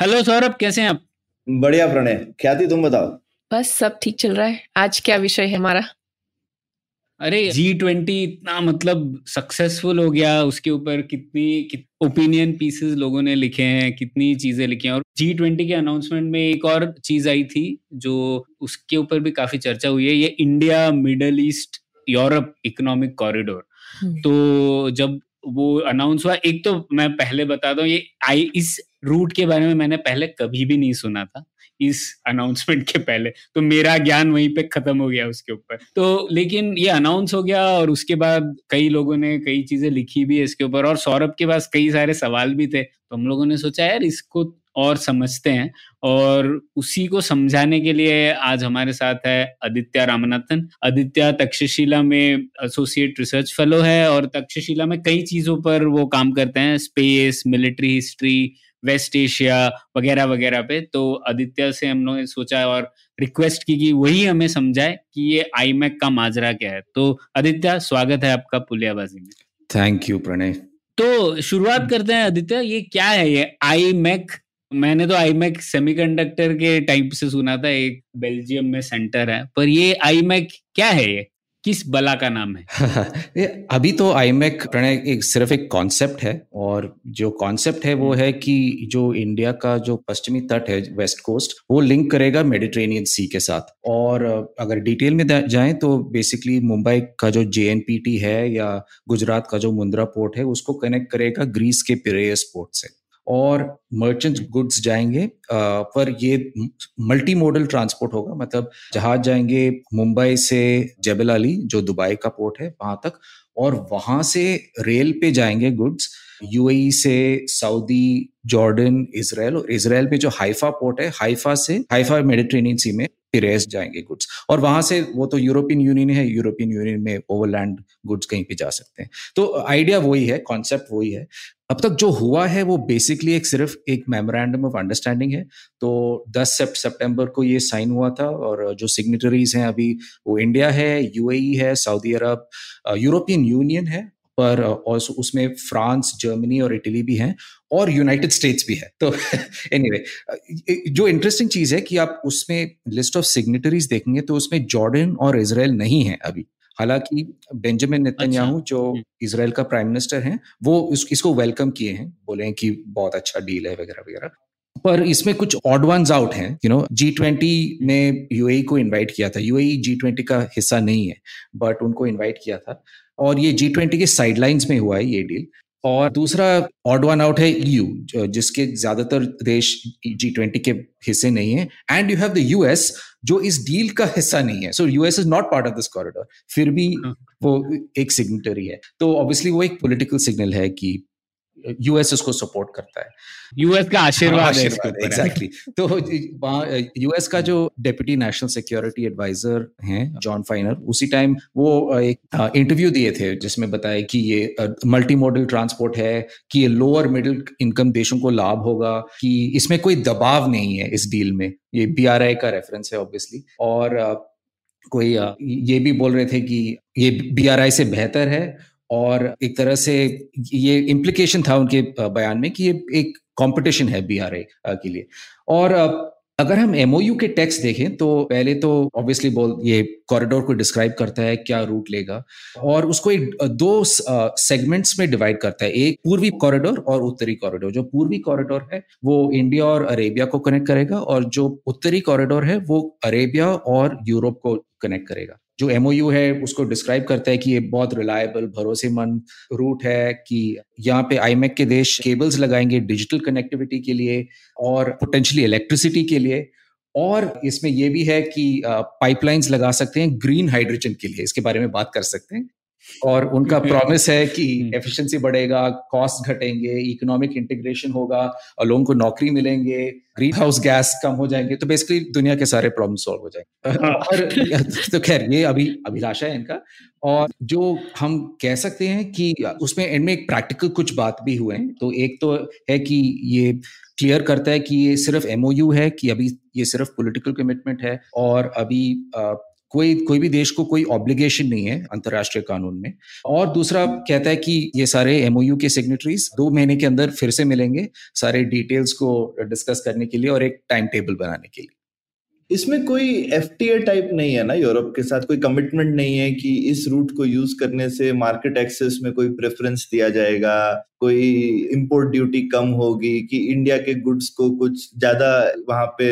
Hello Saurabh कैसे हैं आप? बढ़िया प्रणय ख्याति तुम बताओ? बस सब ठीक चल रहा है। आज क्या विषय है हमारा? अरे जी ट्वेंटी इतना मतलब सक्सेसफुल हो गया उसके ऊपर कितनी ओपिनियन पीसेस लोगों ने लिखे हैं कितनी चीज़ें लिखी हैं। और जी ट्वेंटी के अनाउंसमेंट में एक और चीज़ आई थी जो उसके ऊपर भी काफ़ी चर्चा हुई है ये India Middle East Europe economic corridor तो जब वो अनाउंस हुआ एक तो मैं पहले बता दूँ ये आई इस रूट के बारे में मैंने पहले कभी भी नहीं सुना था इस अनाउंसमेंट के पहले। तो मेरा ज्ञान वहीं पे खत्म हो गया उसके ऊपर। तो लेकिन ये अनाउंस हो गया और उसके बाद कई लोगों ने कई चीज़ें लिखी भी इसके ऊपर और सौरभ के पास कई सारे सवाल भी थे। तो हम लोगों ने सोचा, यार, इसको और समझते हैं। और उसी को समझाने के लिए आज हमारे साथ है आदित्य रामनाथन। आदित्य तक्षशिला में एसोसिएट रिसर्च फेलो है और तक्षशिला में कई चीज़ों पर वो काम करते हैं। Space military history West Asia वगैरह वगैरह पे तो आदित्य से हम लोगों ने सोचा और रिक्वेस्ट की कि वही हमें समझाए कि ये आई का माजरा क्या है। तो आदित्य स्वागत है आपका पुलियाबाजी में। थैंक यू प्रणय तो शुरुआत करते हैं आदित्य ये क्या है ये आई मैक मैंने तो आई मैक सेमीकंडक्टर के टाइप से सुना था एक बेल्जियम में सेंटर है पर ये आई मैक क्या है ये? किस बला का नाम है? अभी तो आईमेक प्रणय एक सिर्फ़ एक कॉन्सेप्ट है और जो कॉन्सेप्ट है वो है कि जो इंडिया का जो पश्चिमी तट है वेस्ट कोस्ट वो लिंक करेगा मेडिटेरेनियन सी के साथ। और अगर डिटेल में जाएँ तो बेसिकली मुंबई का जो जेएनपीटी है या गुजरात का जो मुंद्रा पोर्ट है उसको कनेक्ट करेगा ग्रीस के पिरेयस पोर्ट से। और मर्चेंट गुड्स जाएँगे पर ये मल्टी मॉडल ट्रांसपोर्ट होगा। मतलब जहाज़ जाएँगे मुंबई से जबल अली, जो दुबई का पोर्ट है, वहाँ तक, और वहाँ से रेल पे जाएँगे गुड्स यूएई से सऊदी जॉर्डन इसराइल और इसराइल पे जो हाइफा पोर्ट है हाइफा से हाइफा मेडिट्रेनियन सी में पिरेस जाएँगे गुड्स और वहाँ से वो तो यूरोपियन यूनियन है यूरोपियन यूनियन में ओवरलैंड गुड्स कहीं पे जा सकते हैं। तो आइडिया वही है कॉन्सेप्ट वही है। अब तक जो हुआ है, वो बेसिकली एक सिर्फ़ एक मेमोरेंडम ऑफ़ अंडरस्टैंडिंग है। तो 10 सितंबर को ये साइन हुआ था और जो सिग्नेटरीज हैं अभी वो इंडिया है यूएई है सऊदी अरब यूरोपियन यूनियन है पर और उसमें फ्रांस जर्मनी और इटली भी हैं और यूनाइटेड स्टेट्स भी है तो एनीवे anyway, जो इंटरेस्टिंग चीज़ है कि आप उसमें लिस्ट ऑफ़ सिग्नेटरीज देखेंगे तो उसमें जॉर्डन और इसराइल नहीं है अभी हालाँकि बेंजामिन नेतन्याहू अच्छा। जो हम्म। इसराइल का प्राइम मिनिस्टर हैं वो इस, इसको वेलकम किए हैं बोले हैं कि बहुत अच्छा डील है वगैरह वगैरह पर इसमें कुछ ऑड वंस आउट हैं यू नो जी ट्वेंटी में यूएई को इनवाइट किया था यूएई जी ट्वेंटी का हिस्सा नहीं है बट उनको इनवाइट किया था और ये जी ट्वेंटी के साइडलाइंस में हुआ है ये डील और दूसरा ऑड वन आउट है ईयू जिसके ज़्यादातर देश जी ट्वेंटी के हिस्से नहीं है. And you have the US जो इस डील का हिस्सा नहीं है. So US is not part of this corridor फिर भी हाँ। वो एक सिग्नेटरी है. तो ऑब्वियसली वो एक पॉलिटिकल सिग्नल है कि यूएस उसको सपोर्ट करता है। यूएस का आशीर्वाद है एग्जैक्टली तो वहाँ यूएस का जो डेप्यूटी नेशनल सिक्योरिटी एडवाइजर हैं जॉन फाइनर उसी टाइम वो एक इंटरव्यू दिए थे जिसमें बताया कि ये मल्टी मॉडल ट्रांसपोर्ट है कि ये लोअर मिडिल इनकम देशों को लाभ होगा कि इसमें कोई दबाव नहीं है इस डील में। ये बीआरआई का रेफरेंस है ऑब्वियसली और कोई ये भी बोल रहे थे कि ये बीआरआई से बेहतर है और एक तरह से ये इम्प्लीकेशन था उनके बयान में कि ये एक कंपटीशन है बी के लिए। और अगर हम एमओयू के टेक्स्ट देखें तो पहले तो ऑब्वियसली बोल, ये कॉरिडोर को डिस्क्राइब करता है, क्या रूट लेगा। और उसको एक दो सेगमेंट्स में डिवाइड करता है। एक पूर्वी कॉरिडोर और उत्तरी कॉरिडोर जो पूर्वी कॉरिडोर है, वो इंडिया और अरेबिया को कनेक्ट करेगा और जो उत्तरी कॉरिडोर है, वो अरेबिया और यूरोप को कनेक्ट करेगा। जो एमओयू है, उसको डिस्क्राइब करता है कि ये बहुत रिलायबल भरोसेमंद रूट है कि यहाँ पे आईमेक के देश केबल्स लगाएँगे डिजिटल कनेक्टिविटी के लिए और पोटेंशियली इलेक्ट्रिसिटी के लिए और इसमें यह भी है कि पाइपलाइंस लगा सकते हैं ग्रीन हाइड्रोजन के लिए। इसके बारे में बात कर सकते हैं। और उनका प्रॉमिस है कि हम्म। एफिशिएंसी बढ़ेगा कॉस्ट घटेंगे इकोनॉमिक इंटीग्रेशन होगा और लोगों को नौकरी मिलेंगे ग्रीन हाउस गैस कम हो जाएँगे। तो बेसिकली दुनिया के सारे प्रॉब्लम सॉल्व हो जाएँगे। हाँ। और तो खैर ये अभी अभिलाषा है इनका। और जो हम कह सकते हैं कि उसमें एंड में एक प्रैक्टिकल कुछ बात भी हुए हैं। तो एक तो है कि ये क्लियर करता है कि ये सिर्फ़ एमओयू है कि अभी ये सिर्फ़ पॉलिटिकल कमिटमेंट है। और अभी कोई कोई भी देश को कोई ऑब्लिगेशन नहीं है अंतर्राष्ट्रीय कानून में। और दूसरा कहता है कि ये सारे एमओयू के सिग्नेटरीज दो महीने के अंदर फिर से मिलेंगे सारे डिटेल्स को डिस्कस करने के लिए और एक टाइम टेबल बनाने के लिए। इसमें कोई एफटीए टाइप नहीं है ना यूरोप के साथ? कोई कमिटमेंट नहीं है कि इस रूट को यूज़ करने से मार्केट एक्सेस में कोई प्रेफरेंस दिया जाएगा, कोई इंपोर्ट ड्यूटी कम होगी, कि इंडिया के गुड्स को कुछ ज़्यादा वहाँ पे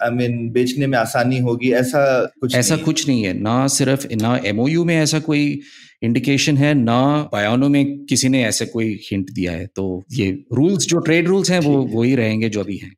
आई I मीन mean, बेचने में आसानी होगी ऐसा कुछ ऐसा नहीं। कुछ नहीं है। ना सिर्फ़ ना एमओयू में ऐसा कोई इंडिकेशन है ना बयानों में किसी ने ऐसे कोई हिंट दिया है। तो ये रूल्स जो ट्रेड रूल्स हैं वो है। वही रहेंगे जो अभी हैं।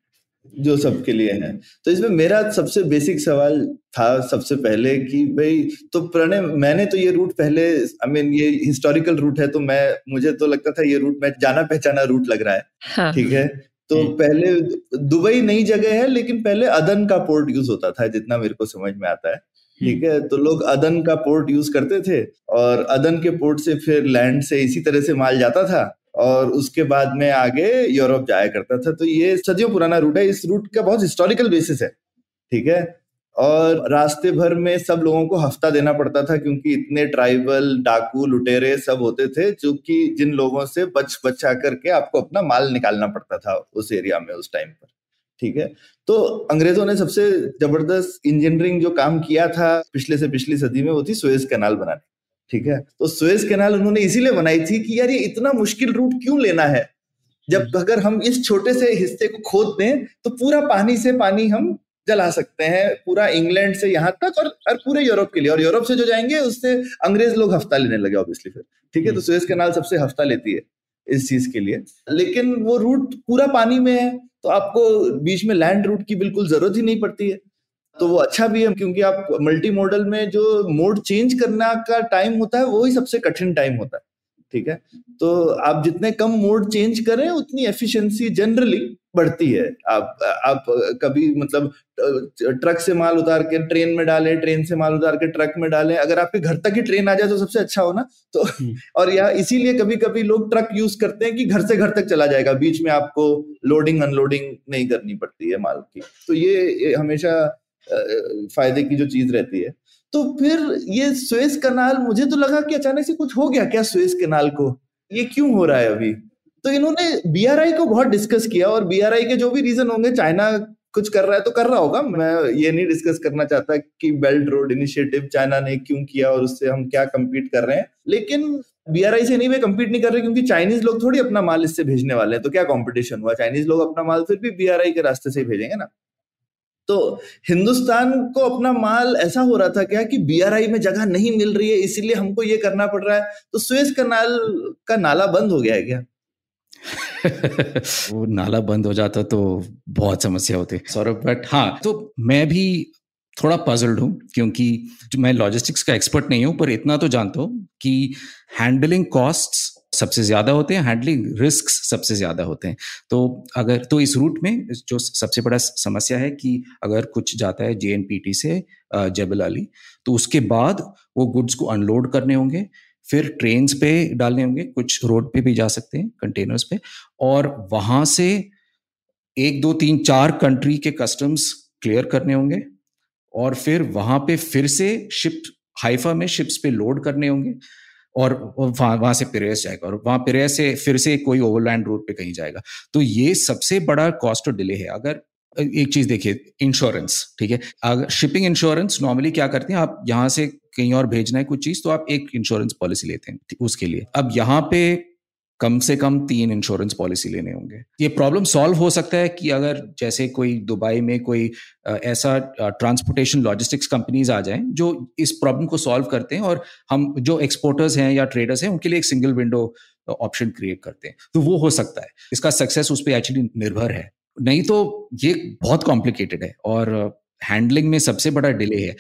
जो सबके लिए है। तो इसमें मेरा सबसे बेसिक सवाल था सबसे पहले कि भाई तो प्रणय मैंने तो ये रूट पहले आई I मीन mean, ये हिस्टोरिकल रूट है तो मैं मुझे तो लगता था ये रूट मैं जाना पहचाना रूट लग रहा है। ठीक हाँ। ठीक है? तो हम्म। पहले दुबई नई जगह है लेकिन पहले अदन का पोर्ट यूज़ होता था जितना मेरे को समझ में आता है। ठीक है? तो लोग अदन का पोर्ट यूज़ करते थे और अदन के पोर्ट से फिर लैंड से इसी तरह से माल जाता था और उसके बाद में आगे यूरोप जाया करता था। तो ये सदियों पुराना रूट है इस रूट का बहुत हिस्टोरिकल बेसिस है। ठीक है? और रास्ते भर में सब लोगों को हफ़्ता देना पड़ता था क्योंकि इतने ट्राइबल डाकू, लुटेरे सब होते थे जो कि जिन लोगों से बच बचा करके आपको अपना माल निकालना पड़ता था उस एरिया में, उस टाइम पर। ठीक है? तो अंग्रेज़ों ने सबसे ज़बरदस्त इंजीनियरिंग जो काम किया था पिछले से पिछली सदी में, वो थी सुएज कैनाल बनाने। ठीक है? तो सुएज कैनाल उन्होंने इसीलिए बनाई थी कि यार ये इतना मुश्किल रूट क्यों लेना है? जब अगर हम इस छोटे से हिस्से को खोद दें तो पूरा पानी से पानी हम जला सकते हैं पूरा इंग्लैंड से यहाँ तक और, और पूरे यूरोप के लिए। और यूरोप से जो जाएँगे उससे अंग्रेज़ लोग हफ़्ता लेने लगे ऑब्वियसली फिर। ठीक है तो सुएज कैनाल सबसे हफ़्ता लेती है इस चीज़ के लिए। लेकिन वो रूट पूरा पानी में है तो आपको बीच में लैंड रूट की बिल्कुल ज़रूरत ही नहीं पड़ती है। तो वो अच्छा भी है क्योंकि आप मल्टी मॉडल में जो मोड चेंज करना का टाइम होता है वो ही सबसे कठिन टाइम होता है। ठीक है? तो आप जितने कम मोड चेंज करें उतनी एफिशिएंसी जनरली बढ़ती है। आप आप कभी मतलब ट्रक से माल उतार के ट्रेन में डालें ट्रेन से माल उतार के ट्रक में डालें। अगर आपके घर तक ही ट्रेन आ जाए तो सबसे अच्छा हो ना? तो हम्म। और यहाँ इसीलिए कभी कभी लोग ट्रक यूज़ करते हैं कि घर से घर तक चला जाएगा। बीच में आपको लोडिंग अनलोडिंग नहीं करनी पड़ती है माल की। तो ये, ये हमेशा फ़ायदे की जो चीज़ रहती है। तो फिर ये स्वेज कनाल, मुझे तो लगा कि अचानक से कुछ हो गया क्या स्वेज कनाल को? ये क्यों हो रहा है अभी? तो इन्होंने बीआरआई को बहुत डिस्कस किया और बीआरआई के जो भी रीजन होंगे चाइना कुछ कर रहा है तो कर रहा होगा। मैं ये नहीं डिस्कस करना चाहता कि बेल्ट रोड इनिशिएटिव चाइना ने क्यों किया और उससे हम क्या कम्पीट कर रहे हैं। लेकिन बीआरआई से नहीं वे कम्पीट नहीं कर रहे क्योंकि चाइनीज़ लोग थोड़ी अपना माल इससे भेजने वाले हैं। तो क्या कॉम्पिटिशन हुआ? चाइनीज़ लोग अपना माल फिर भी बीआरआई के रास्ते से ही भेजेंगे ना। तो हिंदुस्तान को अपना माल ऐसा हो रहा था क्या कि बीआरआई में जगह नहीं मिल रही है, इसीलिए हमको ये करना पड़ रहा है? तो स्वेज कनाल का नाला बंद हो गया है क्या? वो नाला बंद हो जाता तो बहुत समस्या होती। सौरभ बट हाँ तो मैं भी थोड़ा पजल्ड हूँ, क्योंकि मैं लॉजिस्टिक्स का एक्सपर्ट नहीं हूँ, पर इतना तो जानता हूँ कि हैंडलिंग कॉस्ट्स सबसे ज़्यादा होते हैं हैंडलिंग रिस्क सबसे ज़्यादा होते हैं। तो अगर तो इस रूट में जो सबसे बड़ा समस्या है कि अगर कुछ जाता है जेएनपीटी से जबल अली तो उसके बाद वो गुड्स को अनलोड करने होंगे, फिर ट्रेन पे डालने होंगे, कुछ रोड पे भी जा सकते हैं कंटेनर्स पे, और वहाँ से एक, दो, तीन, चार कंट्री के कस्टम्स क्लियर करने होंगे, और फिर वहाँ पे फिर से शिप हाइफा में शिप्स पे लोड करने होंगे और वहाँ से पिरेस जाएगा और वहाँ पिरेस से फिर से कोई ओवरलैंड रूट पे कहीं जाएगा। तो ये सबसे बड़ा कॉस्ट और डिले है। अगर एक चीज़ देखिए इंश्योरेंस ठीक है? अगर शिपिंग इंश्योरेंस नॉर्मली क्या करते हैं? आप यहाँ से कहीं और भेजना है कुछ चीज़ तो आप एक इंश्योरेंस पॉलिसी लेते हैं उसके लिए। अब यहाँ पे कम से कम तीन इंश्योरेंस पॉलिसी लेने होंगे। ये प्रॉब्लम सॉल्व हो सकता है कि अगर जैसे कोई दुबई में कोई ऐसा ट्रांसपोर्टेशन लॉजिस्टिक्स कंपनीज़ आ जाएँ जो इस प्रॉब्लम को सॉल्व करते हैं और हम जो एक्सपोर्टर्स हैं या ट्रेडर्स हैं उनके लिए एक सिंगल विंडो ऑप्शन क्रिएट करते हैं। तो वो हो सकता है। इसका सक्सेस उस पर एक्चुअली निर्भर है। नहीं तो ये बहुत कॉम्प्लिकेटेड है और हैंडलिंग में सबसे बड़ा डिले है।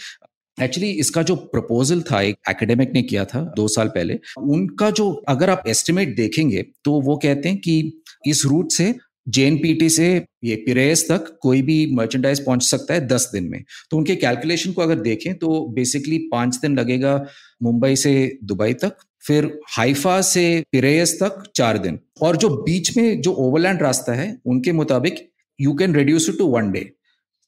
एक्चुअली इसका जो प्रपोजल था, एक एकेडमिक ने किया था, दो साल पहले, उनका जो अगर आप एस्टिमेट देखेंगे तो वो कहते हैं कि इस रूट से जेएनपीटी से ये पिरेस तक कोई भी मर्चेंडाइज पहुँच सकता है दस दिन में। तो उनके कैलकुलेशन को अगर देखें तो बेसिकली पाँच दिन लगेगा मुंबई से दुबई तक, फिर हाइफा से पिरेयस तक चार दिन। और जो बीच में जो ओवरलैंड रास्ता है, उनके मुताबिक you can reduce it to one day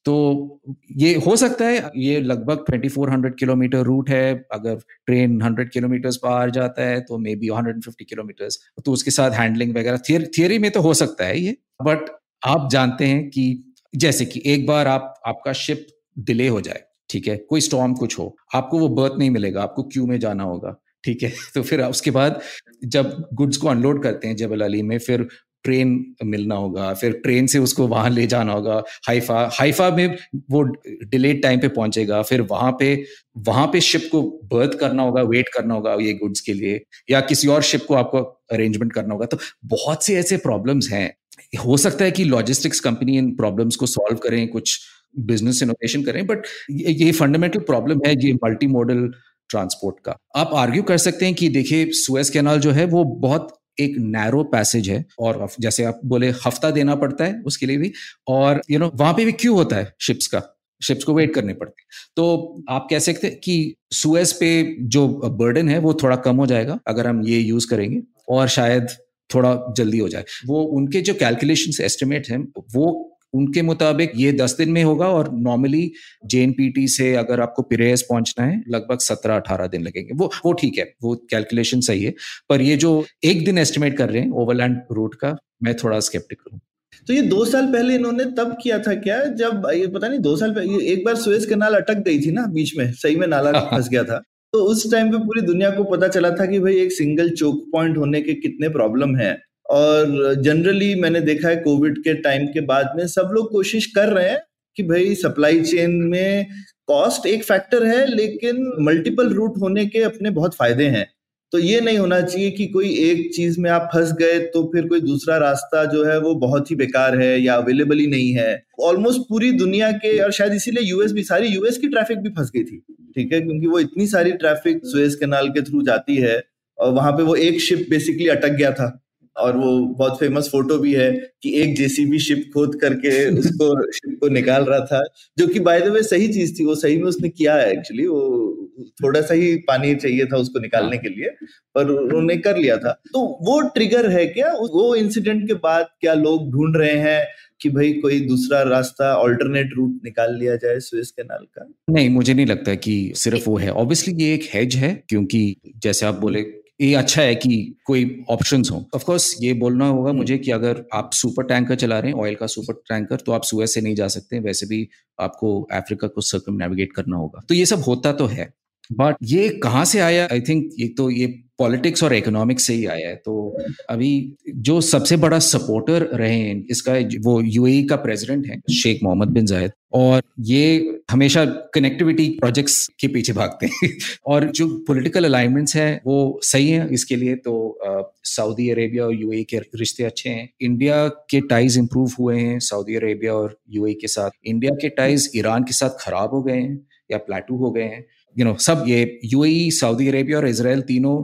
तो ये हो सकता है, ये लगभग 2400 किलोमीटर रूट है। अगर ट्रेन 100 किलोमीटर पार जाता है तो मे बी 150 किलोमीटर तो उसके साथ हैंडलिंग वगैरह थियरी में तो हो सकता है ये। बट आप जानते हैं कि जैसे कि एक बार आप, आपका शिप डिले हो जाए, ठीक है? कोई स्टॉर्म कुछ हो, आपको वो बर्थ नहीं मिलेगा, आपको क्यू में जाना होगा, ठीक है? तो फिर उसके बाद जब गुड्स को अनलोड करते हैं जबल अली में, फिर ट्रेन मिलना होगा, फिर ट्रेन से उसको वहाँ ले जाना होगा। हाइफा हाइफा में वो डिलेड टाइम पे पहुंचेगा, फिर वहाँ पे वहाँ पे शिप को बर्थ करना होगा वेट करना होगा ये गुड्स के लिए, या किसी और शिप को आपको अरेंजमेंट करना होगा। तो बहुत से ऐसे प्रॉब्लम्स हैं। हो सकता है कि लॉजिस्टिक्स कंपनी इन प्रॉब्लम्स को सॉल्व करें, कुछ बिज़नेस इनोवेशन करें बट ये फंडामेंटल प्रॉब्लम है ये मल्टी मॉडल ट्रांसपोर्ट का। आप आर्ग्यू कर सकते हैं कि देखिए सुएस कैनाल जो है वो बहुत एक नैरो पैसेज है और जैसे आप बोले, हफ़्ता देना पड़ता है उसके लिए भी, और यू नो वहाँ पे भी क्यों होता है शिप्स का। शिप्स को वेट करने पड़ते हैं। तो आप कह सकते हैं कि सुएस पे जो बर्डन है, वो थोड़ा कम हो जाएगा अगर हम ये यूज़ करेंगे और शायद थोड़ा जल्दी हो जाए। वो उनके जो कैलकुलेशन एस्टिमेट हैं, वो उनके मुताबिक ये दस दिन में होगा और नॉर्मली जेएनपीटी से अगर आपको पिरेस पहुँचना है लगभग सत्रह अठारह दिन लगेंगे। वो वो ठीक है वो कैलकुलेशन सही है। पर ये जो एक दिन एस्टिमेट कर रहे हैं ओवरलैंड रूट का मैं थोड़ा स्केप्टिकल हूँ। तो ये दो साल पहले इन्होंने तब किया था क्या? जब ये पता नहीं दो साल पहले एक बार सुएज कैनाल अटक गई थी ना बीच में सही में नाला फंस गया था। तो उस टाइम पे पूरी दुनिया को पता चला था कि भाई एक सिंगल चोक पॉइंट होने के कितने प्रॉब्लम है। और जनरली मैंने देखा है कोविड के टाइम के बाद में सब लोग कोशिश कर रहे हैं कि भाई सप्लाई चेन में कॉस्ट एक फैक्टर है, लेकिन मल्टीपल रूट होने के अपने बहुत फ़ायदे हैं। तो ये नहीं होना चाहिए कि कोई एक चीज़ में आप फंस गए तो फिर कोई दूसरा रास्ता जो है वो बहुत ही बेकार है या अवेलेबल ही नहीं है। ऑलमोस्ट पूरी दुनिया के, और शायद इसीलिए यूएस भी, सारी यूएस की ट्रैफ़िक भी फंस गई थी, ठीक है? क्योंकि वो इतनी सारी ट्रैफ़िक सुएज कैनाल के थ्रू जाती है, और वहाँ पे वो एक शिप बेसिकली अटक गया था। और वो बहुत फ़ेमस फ़ोटो भी है कि एक जेसीबी शिप खोद करके उसको शिप को निकाल रहा था जो कि बाय द वे सही चीज़ थी वो सही में उसने किया है एक्चुअली वो थोड़ा सा ही पानी चाहिए था उसको निकालने के लिए पर उन्होंने कर लिया था। तो वो ट्रिगर है क्या? वो इंसिडेंट के बाद क्या लोग ढूंढ रहे हैं कि भाई कोई दूसरा रास्ता ऑल्टरनेट रूट निकाल लिया जाए स्वेज कैनाल का? नहीं मुझे नहीं लगता कि सिर्फ़ वो है। ऑब्वियसली ये एक हेज है क्योंकि जैसे आप बोले ये अच्छा है कि कोई ऑप्शंस हो ऑफ़ कोर्स ये बोलना होगा। मुझे कि अगर आप सुपर टैंकर चला रहे हैं ऑयल का सुपर टैंकर तो आप सुएस से नहीं जा सकते, वैसे भी आपको अफ्रीका को सर्कम नेविगेट करना होगा तो ये सब होता तो है बट ये कहाँ से आया? आई थिंक ये तो ये पॉलिटिक्स और इकोनॉमिक्स से ही आया है। तो अभी जो सबसे बड़ा सपोर्टर रहे हैं, इसका वो यूएई का प्रेसिडेंट है शेख मोहम्मद बिन जायद और ये हमेशा कनेक्टिविटी प्रोजेक्ट्स के पीछे भागते हैं। और जो पॉलिटिकल अलाइनमेंट्स हैं, वो सही है इसके लिए। तो सऊदी अरेबिया और यूएई के रिश्ते अच्छे हैं। इंडिया के टाइज इंप्रूव हुए हैं सऊदी अरेबिया और यूएई के साथ। इंडिया के टाइज ईरान के साथ खराब हो गए हैं या प्लाटू हो गए हैं। यू नो सब ये यूएई सऊदी अरेबिया और इसराइल तीनों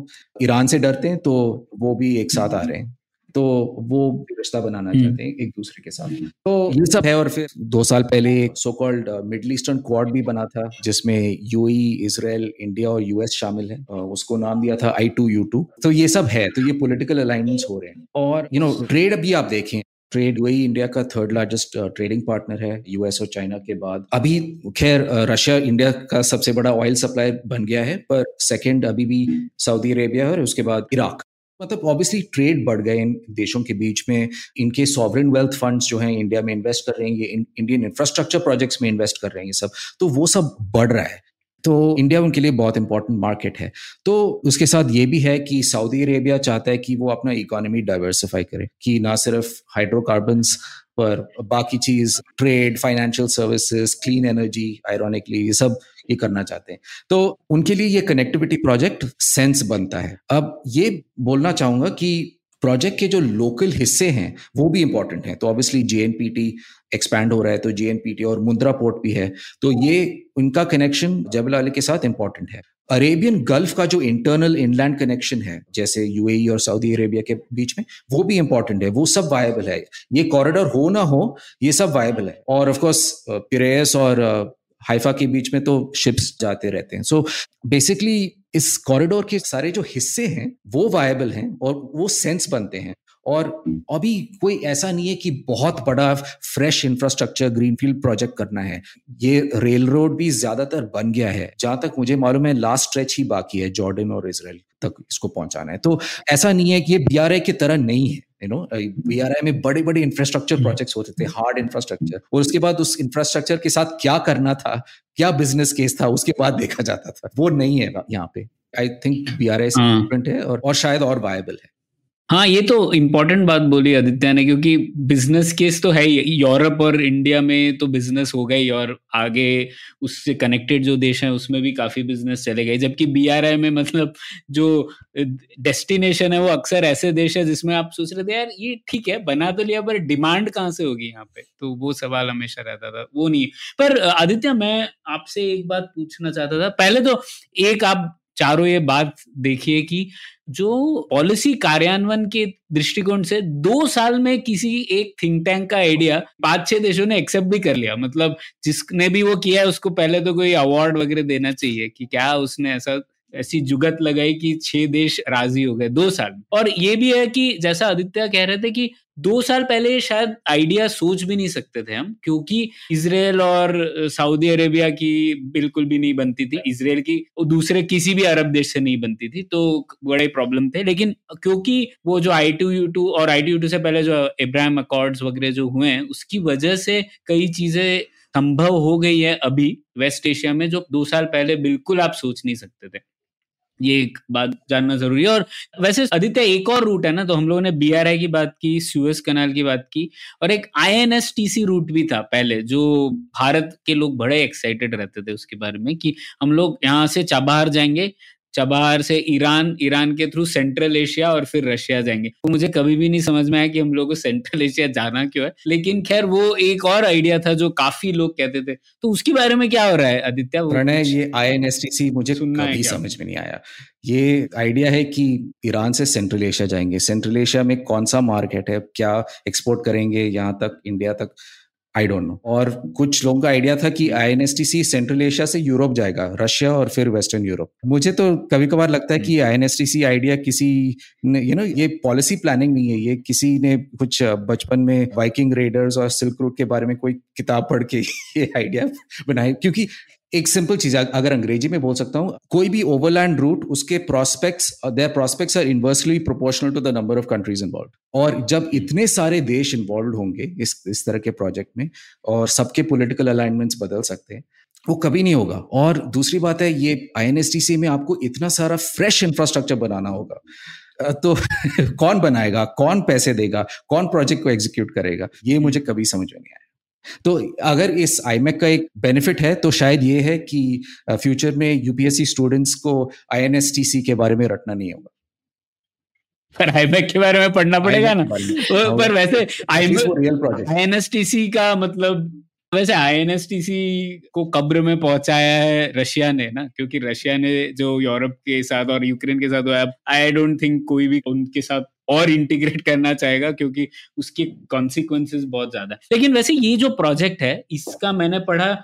ईरान से डरते हैं तो वो भी एक साथ आ रहे हैं। तो वो रिश्ता बनाना हम्म। चाहते हैं एक दूसरे के साथ। तो ये सब है और फिर दो साल पहले एक so called Middle Eastern Quad भी बना था जिसमें यूएई इसराइल इंडिया और यूएस शामिल है। उसको नाम दिया था आई टू यू टू तो ये सब है तो ये पॉलिटिकल अलाइनमेंट्स हो रहे हैं। और यू नो ट्रेड अभी आप देखें ट्रेड, वही इंडिया का थर्ड लार्जेस्ट ट्रेडिंग पार्टनर है यूएस और चाइना के बाद। अभी, खैर रशिया इंडिया का सबसे बड़ा ऑयल सप्लाई बन गया है, पर सेकंड अभी भी सऊदी अरेबिया और उसके बाद इराक मतलब ऑब्वियसली ट्रेड बढ़ गए इन देशों के बीच में। इनके सॉवरन वेल्थ फंड्स जो हैं इंडिया में इन्वेस्ट कर रहे हैं, ये इंडियन इंफ्रास्ट्रक्चर प्रोजेक्ट्स में इन्वेस्ट कर रहे हैं ये सब। तो वो सब बढ़ रहा है। तो इंडिया उनके लिए बहुत इंपॉर्टेंट मार्केट है। तो उसके साथ ये भी है कि सऊदी अरेबिया चाहता है कि वो अपना इकोनॉमी डाइवर्सिफाई करे, कि ना सिर्फ़ हाइड्रोकार्बन पर, बाकी चीज़ trade financial services clean energy ironically ये सब ये करना चाहते हैं। तो उनके लिए ये कनेक्टिविटी प्रोजेक्ट सेंस बनता है। अब ये बोलना चाहूँगा कि प्रोजेक्ट के जो लोकल हिस्से हैं, वो भी इंपॉर्टेंट हैं। तो ऑब्वियसली जेएनपीटी एक्सपैंड हो रहा है तो जेएनपीटी और मुद्रा पोर्ट भी है। तो ये उनका कनेक्शन जबल वाले के साथ इंपॉर्टेंट है। अरेबियन गल्फ का जो इंटरनल इनलैंड कनेक्शन है, जैसे यूएई e और सऊदी अरेबिया के बीच में, वो भी इंपॉर्टेंट है। वो सब वायबल है। ये कॉरिडोर हो ना हो, ये सब वायबल है। और ऑफकोर्स पिरेस और हाइफा के बीच में तो शिप्स जाते रहते हैं। सो बेसिकली इस कॉरिडोर के सारे जो हिस्से हैं, वो वायबल हैं और वो सेंस बनते हैं। और अभी कोई ऐसा नहीं है कि बहुत बड़ा फ्रेश इंफ्रास्ट्रक्चर ग्रीनफील्ड प्रोजेक्ट करना है। ये रेल रोड भी ज़्यादातर बन गया है। जहाँ तक मुझे मालूम है लास्ट स्ट्रेच ही बाकी है जॉर्डन और इसराइल तक इसको पहुंचाना है। तो ऐसा नहीं है कि ये बीआरए की तरह नहीं है। यू नो बी में बड़े बड़े इंफ्रास्ट्रक्चर प्रोजेक्ट्स होते थे हार्ड इंफ्रास्ट्रक्चर और उसके बाद उस इंफ्रास्ट्रक्चर के साथ क्या करना था क्या बिज़नेस केस था उसके बाद देखा जाता था। वो नहीं है यहाँ पे। आई थिंक बी आर है। और, और शायद और वायबल है। हाँ ये तो इम्पोर्टेंट बात बोली आदित्य ने, क्योंकि बिज़नेस केस तो है ही। यूरोप और इंडिया में तो बिज़नेस हो गई और आगे उससे कनेक्टेड जो देश हैं, उसमें भी काफ़ी बिज़नेस चले गए। जबकि बीआरआई में मतलब जो डेस्टिनेशन है, वो अक्सर ऐसे देश है जिसमें आप सोच रहे थे, यार, ये ठीक है, बना तो लिया, पर डिमांड कहाँ से होगी यहाँ पे? तो वो सवाल हमेशा रहता था, वो नहीं। पर आदित्य, मैं आपसे एक बात पूछना चाहता था। पहले तो एक आप चारों ये बात देखिए कि जो पॉलिसी कार्यान्वयन के दृष्टिकोण से दो साल में किसी एक थिंक टैंक का आइडिया पाँच छह देशों ने एक्सेप्ट भी कर लिया। मतलब जिसने भी वो किया है, उसको पहले तो कोई अवार्ड वगैरह देना चाहिए कि क्या उसने ऐसा, ऐसी जुगत लगाई कि छह देश राज़ी हो गए दो साल और ये भी है कि जैसा आदित्य कह रहे थे कि दो साल पहले शायद आइडिया सोच भी नहीं सकते थे हम क्योंकि इसराइल और सऊदी अरेबिया की बिल्कुल भी नहीं बनती थी। इसराइल की दूसरे किसी भी अरब देश से नहीं बनती थी तो बड़े प्रॉब्लम थे। लेकिन क्योंकि वो जो आई टू यू टू और आई टू यू टू से पहले जो इब्राहिम अकॉर्ड्स वगैरह जो हुए हैं उसकी वजह से कई चीज़ें संभव हो गई है अभी वेस्ट एशिया में जो दो साल पहले बिल्कुल आप सोच नहीं सकते थे। ये एक बात जानना ज़रूरी है। और वैसे आदित्य, एक और रूट है ना तो हम लोगों ने बी आर आई की बात की सूएस कनाल की बात की, और एक I N S T C route भी था पहले, जो भारत के लोग बड़े एक्साइटेड रहते थे उसके बारे में, कि हम लोग यहाँ से चाबहार जाएँगे चबार से ईरान ईरान के थ्रू सेंट्रल एशिया और फिर रशिया जाएँगे। तो मुझे कभी भी नहीं समझ में आया कि हम लोग को सेंट्रल एशिया जाना क्यों है। लेकिन खैर वो एक और आइडिया था जो काफ़ी लोग कहते थे। तो उसके बारे में क्या हो रहा है आदित्य? प्रणय ये आईएनएसटीसी मुझे कभी समझ में नहीं आया। ये आइडिया है कि ईरान से सेंट्रल एशिया जाएँगे। सेंट्रल एशिया में कौन सा मार्केट है? क्या एक्सपोर्ट करेंगे? यहाँ तक इंडिया तक? आई डोंट नो और कुछ लोगों का आइडिया था कि आई सेंट्रल एशिया से यूरोप जाएगा रशिया और फिर वेस्टर्न यूरोप मुझे तो कभी कभार लगता है कि आई आइडिया किसी ने यू नो ये पॉलिसी प्लानिंग नहीं है ये किसी ने कुछ बचपन में वाइकिंग रेडर्स और सिल्क रूट के बारे में कोई किताब पढ़ के ये आइडिया बनाई क्योंकि एक सिंपल चीज़ अगर अंग्रेज़ी में बोल सकता हूँ, कोई भी ओवरलैंड रूट उसके prospects their prospects are inversely proportional to the number of countries involve और जब इतने सारे देश इन्वॉल्व होंगे, इस इस तरह के प्रोजेक्ट में, और सबके पॉलिटिकल अलाइनमेंट्स बदल सकते हैं, वो कभी नहीं होगा। और दूसरी बात है, ये आईएनएसटीसी में आपको इतना सारा फ्रेश इंफ्रास्ट्रक्चर बनाना होगा। तो कौन बनाएगा, कौन पैसे देगा, कौन प्रोजेक्ट को एग्जीक्यूट करेगा, ये मुझे कभी समझ में नहीं आया। तो अगर इस आईमेक का एक बेनिफिट है तो शायद ये है कि फ्यूचर में यूपीएससी स्टूडेंट्स को आईएनएसटीसी के बारे में रटना नहीं होगा। पर आईमेक के बारे में पढ़ना पड़ेगा ना। पर वैसे आईएनएसटीसी का मतलब वैसे आईएनएसटीसी को कब्र में पहुँचाया है रशिया ने ना क्योंकि रशिया ने जो यूरोप के साथ और यूक्रेन के साथ हुआ आई डोंट थिंक कोई भी उनके साथ और इंटीग्रेट करना चाहेगा क्योंकि उसके कॉन्सिक्वेंसेस बहुत ज़्यादा है। लेकिन वैसे ये जो प्रोजेक्ट है इसका मैंने पढ़ा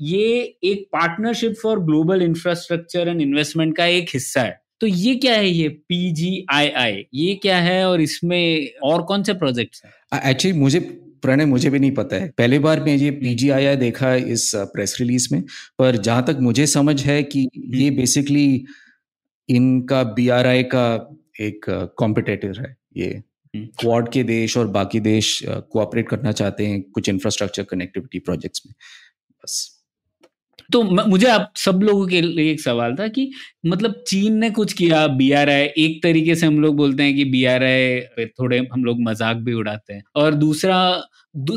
ये एक partnership for global infrastructure and investment का एक हिस्सा है। तो ये क्या है ये पीजीआईआई ये क्या है और इसमें और कौन से प्रोजेक्ट हैं? एक्चुअली मुझे प्रणय मुझे भी नहीं पता है। पहली बार मैं ये पीजीआईआई देखा इस प्रेस रिलीज़ में पर जहाँ तक मुझे समझ है कि ये बेसिकली इनका बीआरआई का एक कॉम्पिटेटिव है ये। क्वाड हम्म। के देश और बाकी देश कोऑपरेट करना चाहते हैं कुछ इंफ्रास्ट्रक्चर कनेक्टिविटी प्रोजेक्ट्स में। बस। तो मुझे आप सब लोगों के लिए एक सवाल था कि मतलब चीन ने कुछ किया बी आर आई एक तरीके से हम लोग बोलते हैं कि बी आर आई थोड़े हम लोग मज़ाक भी उड़ाते हैं। और दूसरा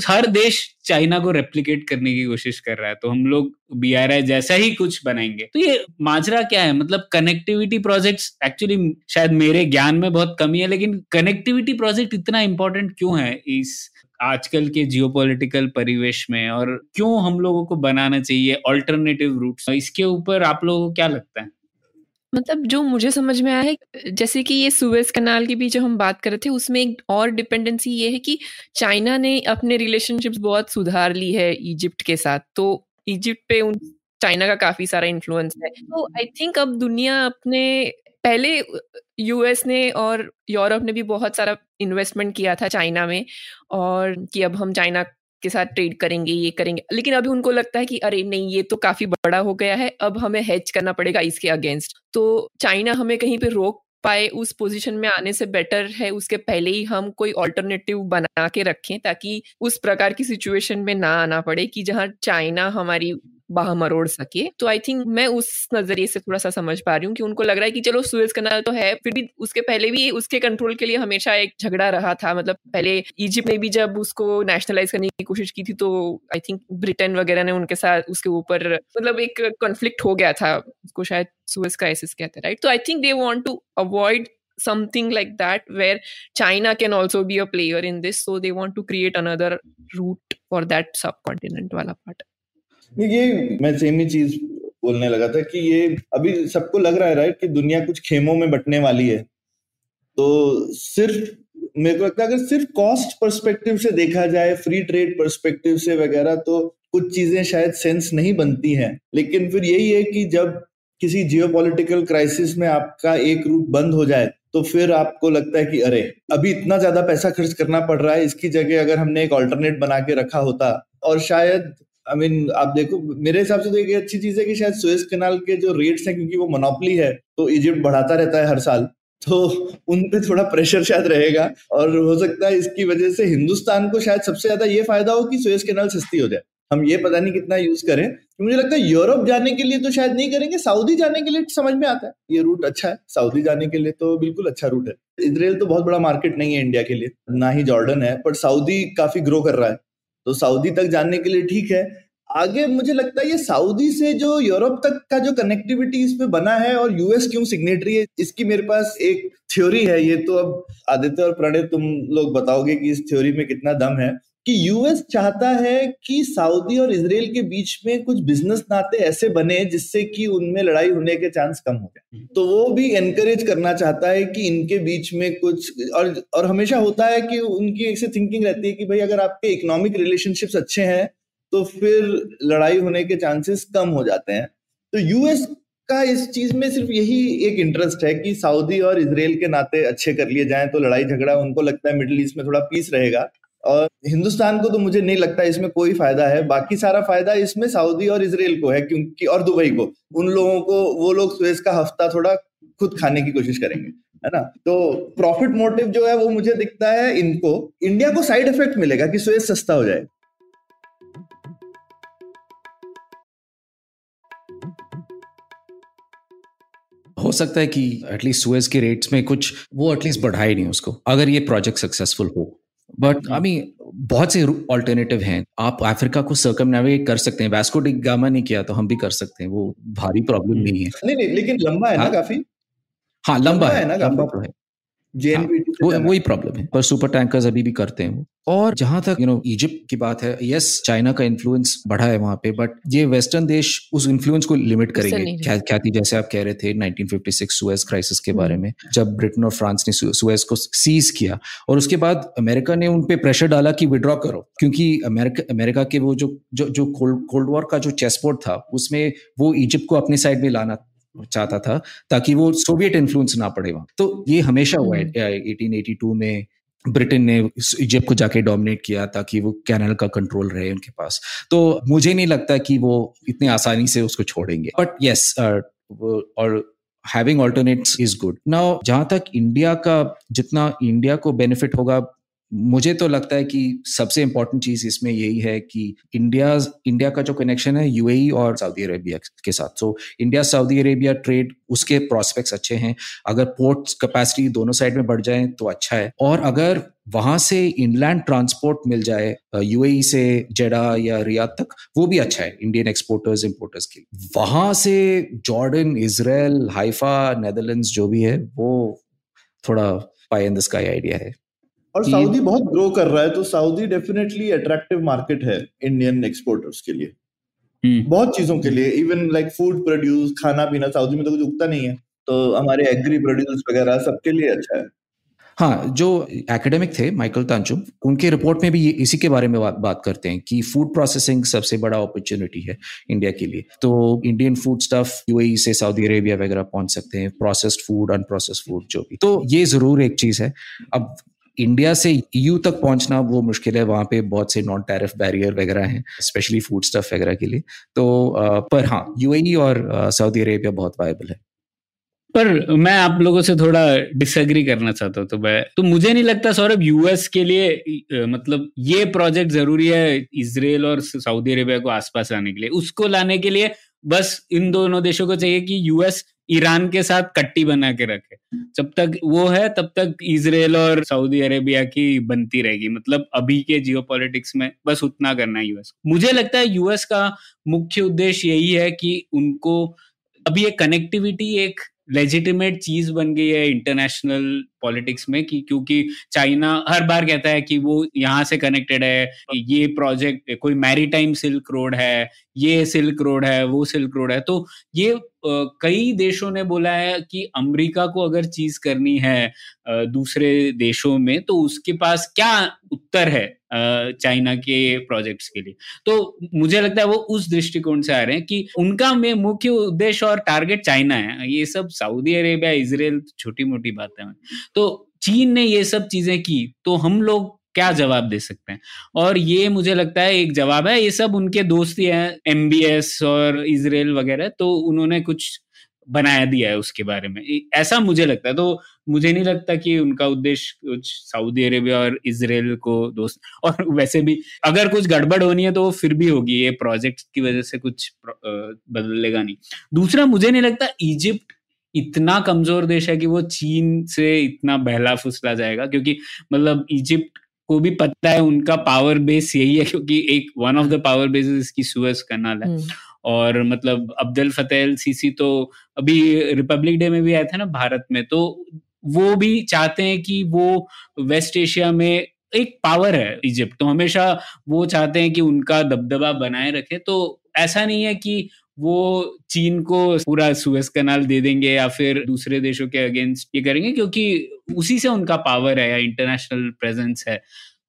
हर देश चाइना को रेप्लिकेट करने की कोशिश कर रहा है तो हम लोग बी आर आई जैसा ही कुछ बनाएँगे। तो ये माजरा क्या है? मतलब कनेक्टिविटी प्रोजेक्ट्स एक्चुअली शायद मेरे ज्ञान में बहुत कमी है, लेकिन कनेक्टिविटी प्रोजेक्ट इतना इंपॉर्टेंट क्यों है इस आजकल के जियोपॉलिटिकल परिवेश में और क्यों हम लोगों को बनाना चाहिए ऑल्टरनेटिव रूट्स इसके ऊपर आप लोगों को क्या लगता है? मतलब जो मुझे समझ में आया है जैसे कि ये सुएज कनाल की भी जो हम बात कर रहे थे उसमें एक और डिपेंडेंसी ये है कि चाइना ने अपने रिलेशनशिप्स बहुत सुधार ली है इजिप्ट के साथ। तो इजिप्ट पे उन चाइना का काफ़ी सारा इन्फ्लुएंस है। तो आई थिंक अब दुनिया अपने पहले यूएस ने और यूरोप ने भी बहुत सारा इन्वेस्टमेंट किया था चाइना में और कि अब हम चाइना के साथ ट्रेड करेंगे, ये करेंगे। लेकिन अभी उनको लगता है कि अरे नहीं, ये तो काफ़ी बड़ा हो गया है, अब हमें हेज करना पड़ेगा इसके अगेंस्ट तो चाइना हमें कहीं पे रोक पाए, उस पोजीशन में आने से बेटर है, उसके पहले ही हम कोई ऑल्टरनेटिव बना के रखें, ताकि उस प्रकार की सिचुएशन में ना आना पड़े कि जहाँ चाइना हमारी बाह मरोड़ सके। तो आई थिंक मैं उस नज़रिए से थोड़ा सा समझ पा रही हूँ कि उनको लग रहा है कि चलो सुएज कनाल तो है, फिर भी उसके पहले भी उसके कंट्रोल के लिए हमेशा एक झगड़ा रहा था। मतलब पहले इजिप्ट ने भी जब उसको नेशनलाइज करने की कोशिश की थी तो आई थिंक ब्रिटेन वगैरह ने उनके साथ उसके ऊपर मतलब एक कॉन्फ्लिक्ट हो गया था, उसको शायद सुएज क्राइसिस कहते हैं राइट तो I think they want to avoid something like that where china can also be a player in this, so they want to create another route for that subcontinent wala part. ये मैं same ही चीज़ बोलने लगा था कि ये अभी सबको लग रहा है राइट कि दुनिया कुछ खेमों में बटने वाली है। तो सिर्फ़, मेरे को लगता है अगर सिर्फ़ कॉस्ट परस्पेक्टिव से देखा जाए फ्री ट्रेड परस्पेक्टिव से वगैरह तो कुछ चीज़ें शायद सेंस नहीं बनती हैं। लेकिन फिर यही है कि जब किसी जियोपॉलिटिकल क्राइसिस में आपका एक रूट बंद हो जाए तो फिर आपको लगता है कि अरे, अभी इतना ज़्यादा पैसा खर्च करना पड़ रहा है, इसकी जगह अगर हमने एक ऑल्टरनेट बना के रखा होता, और शायद आई I मीन mean, आप देखो मेरे हिसाब से तो एक अच्छी चीज़ है कि शायद सुएज कनाल के जो रेट्स हैं क्योंकि वो मोनोपली है तो इजिप्ट बढ़ाता रहता है हर साल तो उन पे थोड़ा प्रेशर शायद रहेगा और हो सकता है इसकी वजह से हिंदुस्तान को शायद सबसे ज़्यादा ये फ़ायदा हो कि सुएज कैनाल सस्ती हो जाए। हम ये पता नहीं कितना यूज़ करें तो मुझे लगता है यूरोप जाने के लिए तो शायद नहीं करेंगे सऊदी जाने के लिए समझ में आता है। ये रूट अच्छा है सऊदी जाने के लिए तो बिल्कुल अच्छा रूट है। इसराइल तो बहुत बड़ा मार्केट नहीं है इंडिया के लिए ना ही जॉर्डन है पर सऊदी काफ़ी ग्रो कर रहा है। तो सऊदी तक जानने के लिए ठीक है। आगे मुझे लगता है ये सऊदी से जो यूरोप तक का जो कनेक्टिविटी इसमें बना है और यूएस क्यों सिग्नेटरी है, इसकी मेरे पास एक थ्योरी है। ये तो अब आदित्य और प्रणय, तुम लोग बताओगे कि इस थ्योरी में कितना दम है। कि यूएस चाहता है कि सऊदी और इसराइल के बीच में कुछ बिज़नेस नाते ऐसे बने जिससे कि उनमें लड़ाई होने के चांस कम हो गए तो वो भी एनकरेज करना चाहता है कि इनके बीच में कुछ और और हमेशा होता है कि उनकी एक से थिंकिंग रहती है कि भाई अगर आपके इकोनॉमिक रिलेशनशिप्स अच्छे हैं तो फिर लड़ाई होने के चांसेस कम हो जाते हैं। तो यूएस का इस चीज़ में सिर्फ़ यही एक इंटरेस्ट है कि सऊदी और इसराइल के नाते अच्छे कर लिए जाएँ तो लड़ाई झगड़ा उनको लगता है मिडिल ईस्ट में थोड़ा पीस रहेगा। और हिंदुस्तान को तो मुझे नहीं लगता इसमें कोई फ़ायदा है। बाकी सारा फ़ायदा इसमें सऊदी और इसराइल को है, क्योंकि और दुबई को। उन लोगों को, वो लोग सुएज का हफ़्ता थोड़ा खुद खाने की कोशिश करेंगे, है ना? तो प्रॉफिट मोटिव जो है वो मुझे दिखता है इनको। इंडिया को साइड इफ़ेक्ट मिलेगा कि सुएज सस्ता हो जाए हो सकता है कि एटलीस्ट सुएज के रेट्स में कुछ, वो एटलीस्ट बढ़ाए नहीं उसको। अगर ये प्रोजेक्ट सक्सेसफुल हो। बट आई मीन बहुत से ऑल्टरनेटिव हैं। आप अफ्रीका को सर्कम कर सकते हैं। वैस्को डिगामा ने नहीं किया तो हम भी कर सकते हैं। वो भारी प्रॉब्लम हम्म। नहीं है। नहीं नहीं लेकिन लंबा है ना हाँ? काफ़ी। हाँ लंबा है। ना लंबा तो है हाँ, वही प्रॉब्लम है। पर सुपर टैंकर्स अभी भी करते हैं वो। और जहाँ तक यू नो इजिप्ट की बात है यस चाइना का इन्फ्लुएंस बढ़ा है वहाँ पे बट ये वेस्टर्न देश उस इन्फ्लुएंस को लिमिट करेंगे। ख्या- ख्याति जैसे आप कह रहे थे 1956 सुएज क्राइसिस के बारे में जब ब्रिटेन और फ्रांस ने सुएज को सीज किया और उसके बाद अमेरिका ने उन पे प्रेशर डाला कि विड्रॉ करो क्योंकि अमेरिका अमेरिका के वो जो जो कोल्ड कोल्ड वॉर का जो चेसबोर्ड था उसमें वो इजिप्ट को अपने साइड में लाना चाहता था ताकि वो सोवियत इन्फ्लुएंस ना पड़े वहाँ। तो ये हमेशा हुआ है। एटीन एटी टू में ब्रिटेन ने इजिप्ट को जाके डोमिनेट किया ताकि वो कैनल का कंट्रोल रहे उनके पास। तो मुझे नहीं लगता कि वो इतने आसानी से उसको छोड़ेंगे। बट यस और having alternates is good now जहाँ तक इंडिया का जितना इंडिया को बेनिफिट होगा मुझे तो लगता है कि सबसे इंपॉर्टेंट चीज़ इसमें यही है कि इंडिया इंडिया का जो कनेक्शन है यूएई e और सऊदी अरेबिया के साथ। So India Saudi Arabia trade उसके प्रोस्पेक्ट्स अच्छे हैं। अगर पोर्ट कैपेसिटी दोनों साइड में बढ़ जाए तो अच्छा है। और अगर वहाँ से इनलैंड ट्रांसपोर्ट मिल जाए यूएई e से जेडा या रियाद तक, वो भी अच्छा है इंडियन एक्सपोर्टर्स इंपोर्टर्स के वहाँ से जॉर्डन इसराइल हाइफा नेदरलैंड्स जो भी है, वो थोड़ा pie in the sky idea है। और सऊदी बहुत ग्रो कर रहा है तो सऊदी डेफिनेटली अट्रैक्टिव मार्केट है इंडियन एक्सपोर्टर्स के लिए। हम्म। बहुत चीज़ों के लिए इवन लाइक फ़ूड प्रोड्यूस खाना पीना सऊदी में तो कुछ उगता नहीं है तो हमारे एग्री प्रोड्यूस वगैरह सबके लिए अच्छा है। हाँ जो एकेडमिक थे माइकल तांचुम उनके रिपोर्ट में भी इसी के बारे में बात, बात करते हैं कि फ़ूड प्रोसेसिंग सबसे बड़ा अपॉर्चुनिटी है इंडिया के लिए। तो इंडियन फ़ूड स्टफ़ यूएई से सऊदी अरेबिया वगैरह पहुँच सकते हैं प्रोसेस्ड फ़ूड अनप्रोसेस्ड फ़ूड जो भी। तो ये ज़रूर एक चीज़ है। अब इंडिया से यू तक पहुँचना वो मुश्किल है। वहाँ पे बहुत से नॉन टैरिफ बैरियर वगैरह हैं स्पेशली फ़ूड स्टफ़ वगैरह के लिए। तो पर हाँ यूएई और सऊदी अरेबिया बहुत वायबल है। पर मैं आप लोगों से थोड़ा डिसएग्री करना चाहता हूँ तो मैं तो मुझे नहीं लगता सौरभ यूएस के लिए मतलब ये प्रोजेक्ट ज़रूरी है इसराइल और सऊदी अरेबिया को आसपास आने के लिए। उसको लाने के लिए बस इन दोनों देशों को चाहिए कि यूएस ईरान के साथ कट्टी बना के रखे। जब तक वो है, तब तक इसराइल और सऊदी अरेबिया की बनती रहेगी। मतलब अभी के जियो में बस उतना करना है यूएस मुझे लगता है यूएस का मुख्य उद्देश्य यही है कि उनको अभी ये कनेक्टिविटी एक लेजिटिमेट चीज़ बन गई है इंटरनेशनल पॉलिटिक्स में कि क्योंकि चाइना हर बार कहता है कि वो यहाँ से कनेक्टेड है, ये प्रोजेक्ट कोई मैरीटाइम सिल्क रोड है, ये सिल्क रोड है, वो सिल्क रोड है। तो ये कई देशों ने बोला है कि अमेरिका को अगर चीज़ करनी है दूसरे देशों में तो उसके पास क्या उत्तर है चाइना के प्रोजेक्ट्स के लिए? तो मुझे लगता है वो उस दृष्टिकोण से आ रहे हैं कि उनका में मुख्य उद्देश्य और टारगेट चाइना है। ये सब सऊदी अरेबिया इसराइल छोटी मोटी बात है। तो चीन ने ये सब चीज़ें की तो हम लोग क्या जवाब दे सकते हैं? और ये मुझे लगता है एक जवाब है, ये सब उनके दोस्त ही हैं एम और इसराइल वगैरह तो उन्होंने कुछ बनाया दिया है उसके बारे में। ऐसा मुझे लगता है तो मुझे नहीं लगता कि उनका उद्देश्य कुछ सऊदी अरेबिया और इसराइल को दोस्त, और वैसे भी अगर कुछ गड़बड़ होनी है तो वो फिर भी होगी, ये प्रोजेक्ट की वजह से कुछ बदलेगा नहीं। दूसरा मुझे नहीं लगता, इजिप्ट इतना कमज़ोर देश है कि वो चीन से इतना बहला फुसला जाएगा क्योंकि मतलब इजिप्ट को भी पता है उनका पावर बेस यही है क्योंकि एक one of the power base इसकी सुएज कनाल है हम्म। और मतलब अब्दुल फतेह सीसी तो अभी रिपब्लिक डे में भी आए थे ना भारत में तो वो भी चाहते हैं कि वो वेस्ट एशिया में एक पावर है इजिप्ट तो हमेशा वो चाहते हैं कि उनका दबदबा बनाए रखे तो ऐसा नहीं है कि वो चीन को पूरा सुएज कनाल दे देंगे या फिर दूसरे देशों के अगेंस्ट ये करेंगे, क्योंकि उसी से उनका पावर है या इंटरनेशनल प्रेजेंस है।